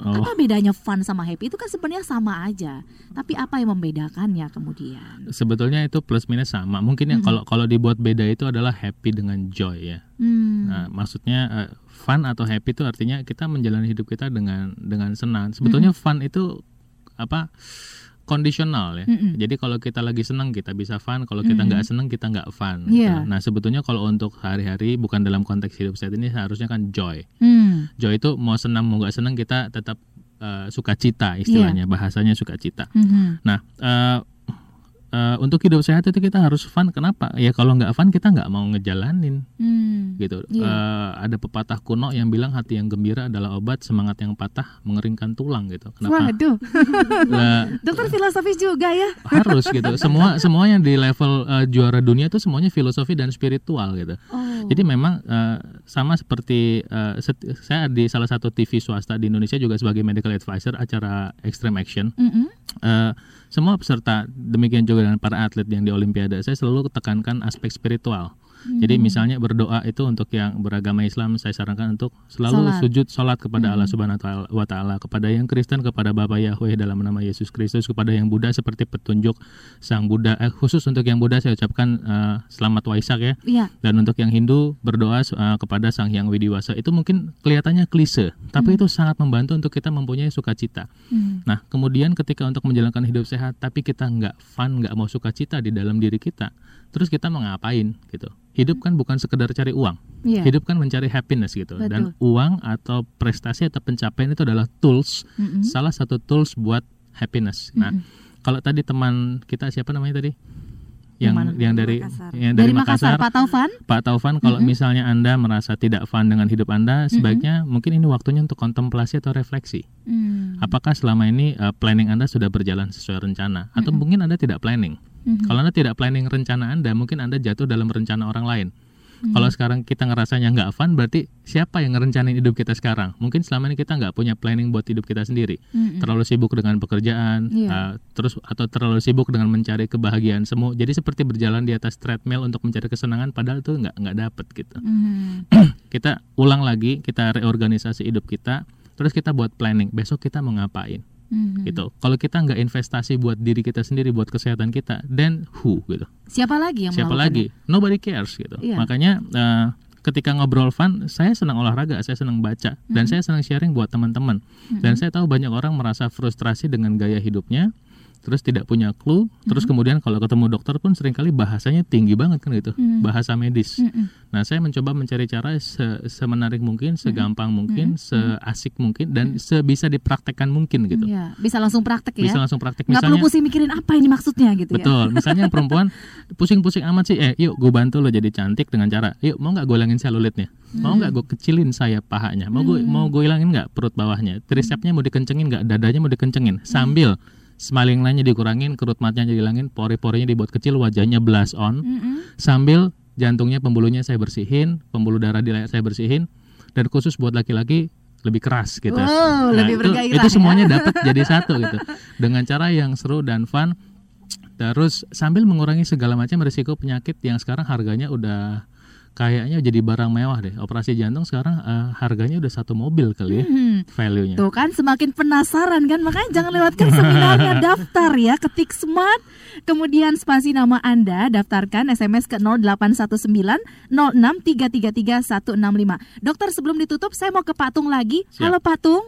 Oh. Apa bedanya fun sama happy? Itu kan sebenarnya sama aja. Tapi apa yang membedakannya kemudian? Sebetulnya itu plus minus sama. Mungkin yang Mhm. kalau kalau dibuat beda itu adalah happy dengan joy ya. Hmm. Nah, maksudnya eh, fun atau happy itu artinya kita menjalani hidup kita dengan dengan senang. Sebetulnya fun itu apa? Kondisional ya. Mm-mm. Jadi kalau kita lagi senang kita bisa fun, kalau kita nggak senang kita nggak fun. Gitu. Nah sebetulnya kalau untuk hari-hari bukan dalam konteks hidup sehat ini seharusnya kan joy. Hmm. Joy itu mau senang mau nggak senang kita tetap eh, sukacita istilahnya bahasanya sukacita. Mhm. Nah eh, eh, untuk hidup sehat itu kita harus fun. Kenapa? Ya kalau nggak fun kita nggak mau ngejalanin Hmm. gitu. Iya. Eh, ada pepatah kuno yang bilang hati yang gembira adalah obat, semangat yang patah mengeringkan tulang gitu. Kenapa? Waduh. Lah, Dokter filosofis juga ya. harus gitu. Semua semuanya di level eh, juara dunia itu semuanya filosofi dan spiritual gitu. Oh. Jadi memang eh, sama seperti eh, set- saya di salah satu TV swasta di Indonesia juga sebagai medical advisor acara Extreme Action. Mm-mm. Eh, semua peserta demikian juga dengan para atlet yang di Olimpiade saya selalu tekankan aspek spiritual. Jadi Hmm. misalnya berdoa itu untuk yang beragama Islam saya sarankan untuk selalu Salat. sujud salat kepada Hmm. Allah Subhanahu wa taala- kepada yang Kristen kepada Bapa Yahweh dalam nama Yesus Kristus, kepada yang Buddha seperti petunjuk Sang Buddha. Eh, khusus untuk yang Buddha saya ucapkan eh, selamat Waisak ya. Iya. Dan untuk yang Hindu berdoa eh, kepada Sang Hyang Widiwasa. Itu mungkin kelihatannya klise, tapi Hmm. itu sangat membantu untuk kita mempunyai sukacita. Hmm. Nah, kemudian ketika untuk menjalankan hidup sehat, tapi kita nggak fun, nggak mau sukacita di dalam diri kita, terus kita mau ngapain gitu? Hidup kan bukan sekedar cari uang. Iya. Hidup kan mencari happiness gitu. Dan Betul. uang atau prestasi atau pencapaian itu adalah tools, Mm-mm. salah satu tools buat happiness. Nah, Mm-mm. kalau tadi teman kita siapa namanya tadi? Yang Yang mana? yang dari Makassar. yang Dari Makassar, Pak Taufan? Pak Taufan, kalau Mm-mm. misalnya Anda merasa tidak fun dengan hidup Anda, sebaiknya mungkin ini waktunya untuk kontemplasi atau refleksi. Hmm. Apakah selama ini uh, planning Anda sudah berjalan sesuai rencana atau Mm-mm. mungkin Anda tidak planning? Mhm. Kalau Anda tidak planning rencana Anda, mungkin Anda jatuh dalam rencana orang lain. Hmm. Kalau sekarang kita ngerasanya nggak fun, berarti siapa yang ngerencanain hidup kita sekarang? Mungkin selama ini kita nggak punya planning buat hidup kita sendiri. Mm-mm. Terlalu sibuk dengan pekerjaan, Iya. uh, terus atau terlalu sibuk dengan mencari kebahagiaan semu. Jadi seperti berjalan di atas treadmill untuk mencari kesenangan, padahal itu nggak nggak dapet gitu Hmm. kita ulang lagi, kita reorganisasi hidup kita, terus kita buat planning. Besok kita mau ngapain? Mhm. gitu. Kalau kita nggak investasi buat diri kita sendiri, buat kesehatan kita, then who gitu. Siapa lagi yang Siapa lagi? Nobody cares gitu. Iya. Makanya eh, ketika ngobrol fun, saya senang olahraga, saya senang baca, dan Mhm. saya senang sharing buat teman-teman. Dan Mhm. saya tahu banyak orang merasa frustrasi dengan gaya hidupnya, terus tidak punya clue, terus Mhm. kemudian kalau ketemu dokter pun sering kali bahasanya tinggi banget kan gitu, Mhm. bahasa medis. Mhm. Nah, saya mencoba mencari cara se- semenarik mungkin, segampang mungkin, seasik mungkin, dan sebisa dipraktekkan mungkin gitu. Iya, bisa langsung praktek ya. Bisa langsung praktek. Nggak perlu Misalnya- pusing mikirin apa ini maksudnya gitu ya. Betul. Misalnya perempuan pusing-pusing amat sih, eh yuk gue bantu lo jadi cantik dengan cara, yuk mau nggak gue hilangin selulitnya, mau nggak gue kecilin sayap pahanya, mau gue Hmm. mau gue hilangin nggak perut bawahnya, tricepnya mau dikencengin nggak, dadanya mau dikencengin, sambil line-nya dikurangin, kerut matanya dihilangin, pori-porinya dibuat kecil, wajahnya blast on, sambil jantungnya pembuluhnya saya bersihin, pembuluh darah di leher saya bersihin, dan khusus buat laki-laki lebih keras gitu. Wow, lebih itu, bergairah itu ya. semuanya dapat jadi satu gitu. Dengan cara yang seru dan fun terus sambil mengurangi segala macam risiko penyakit yang sekarang harganya udah kayaknya jadi barang mewah deh. Operasi jantung sekarang eh, harganya udah satu mobil kali ya Hmm. value-nya. Tuh kan semakin penasaran kan? Makanya jangan lewatkan seminarnya. Daftar ya ketik smart. Kemudian spasi nama Anda daftarkan SMS ke 0819 06333165 Dokter sebelum ditutup saya mau ke Patung lagi. Halo Patung.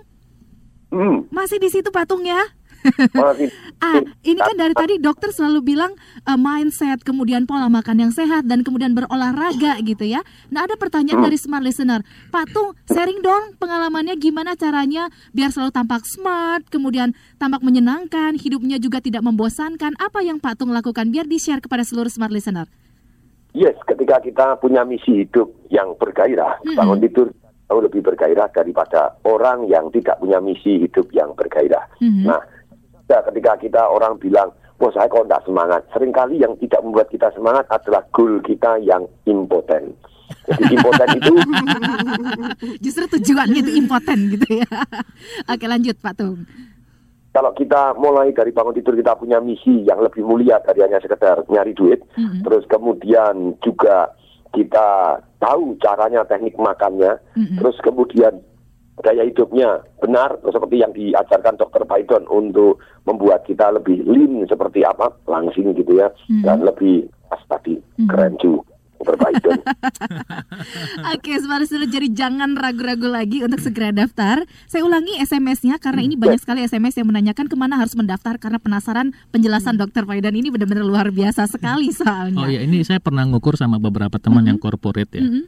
Hmm, masih di situ Patung ya Ah, ini kan dari tadi dokter selalu bilang eh, mindset, kemudian pola makan yang sehat dan kemudian berolahraga gitu ya. Nah, ada pertanyaan dari smart listener. Pak Tung, sharing dong pengalamannya gimana caranya biar selalu tampak smart, kemudian tampak menyenangkan, hidupnya juga tidak membosankan. Apa yang Pak Tung lakukan biar di-share kepada seluruh smart listener? Yes, ketika kita punya misi hidup yang bergairah, bangun tidur jauh lebih bergairah daripada orang yang tidak punya misi hidup yang bergairah. Mhm. Nah, ya, ketika kita orang bilang, wah saya kok tidak semangat, sering kali yang tidak membuat kita semangat adalah goal kita yang impoten. Jadi impoten itu Justru tujuannya itu impoten gitu ya. Oke, lanjut Pak Tung. kalau kita mulai dari bangun tidur kita punya misi yang lebih mulia dari hanya sekedar nyari duit, Mhm. terus kemudian juga kita tahu caranya teknik makannya, Mhm. terus kemudian gaya hidupnya benar seperti yang diajarkan dokter Paidon untuk membuat kita lebih lean seperti apa langsing gitu ya Mhm. dan lebih pas tadi keren juga. Oke, Smart Listener, jadi jangan ragu-ragu lagi untuk segera daftar. Saya ulangi SMS-nya karena ini banyak sekali SMS yang menanyakan ke mana harus mendaftar karena penasaran penjelasan Dokter Faidan ini benar-benar luar biasa sekali soalnya. Oh ya, ini saya pernah ngukur sama beberapa teman yang corporate ya. Mhm.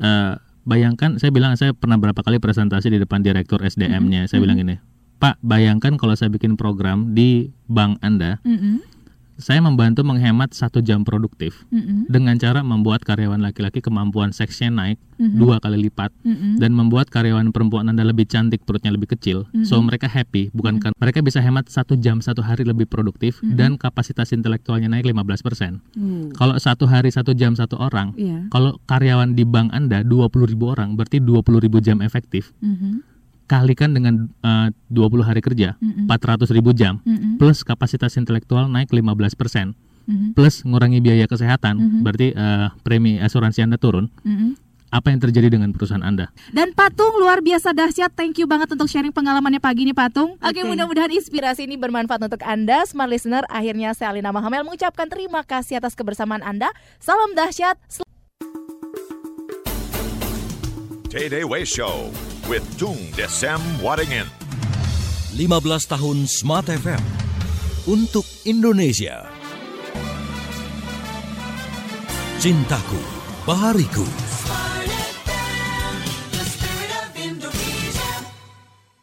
Eh, bayangkan saya bilang saya pernah berapa kali presentasi di depan direktur SDM-nya. Saya bilang gini, Pak, bayangkan kalau saya bikin program di bank Anda, Mm-mm. Saya membantu menghemat satu jam produktif Mm-mm. dengan cara membuat karyawan laki-laki kemampuan seksnya naik Mhm. dua kali lipat Mhm. dan membuat karyawan perempuan anda lebih cantik perutnya lebih kecil Mhm. so mereka happy bukan karena mereka bisa hemat satu jam satu hari lebih produktif Mhm. dan kapasitas intelektualnya naik 15% Hmm. kalau satu hari satu jam satu orang Iya. kalau karyawan di bank anda 20 ribu orang berarti 20 ribu jam efektif Mhm. Kalikan dengan eh, 20 hari kerja Mhm. 400 ribu jam Mhm. plus kapasitas intelektual naik 15% Mhm. plus ngurangi biaya kesehatan Mhm. berarti eh, premi asuransi anda turun Mhm. apa yang terjadi dengan perusahaan anda Dan Patung luar biasa dahsyat. Thank you banget untuk sharing pengalamannya pagi ini Patung. Oke, mudah-mudahan inspirasi ini bermanfaat untuk Anda, smart listener. Akhirnya saya Alina Mahamel mengucapkan terima kasih atas kebersamaan Anda. Salam dahsyat. Way Show with Tung Desem Waddingin. 15 tahun Smart FM untuk Indonesia. Cintaku, bahariku.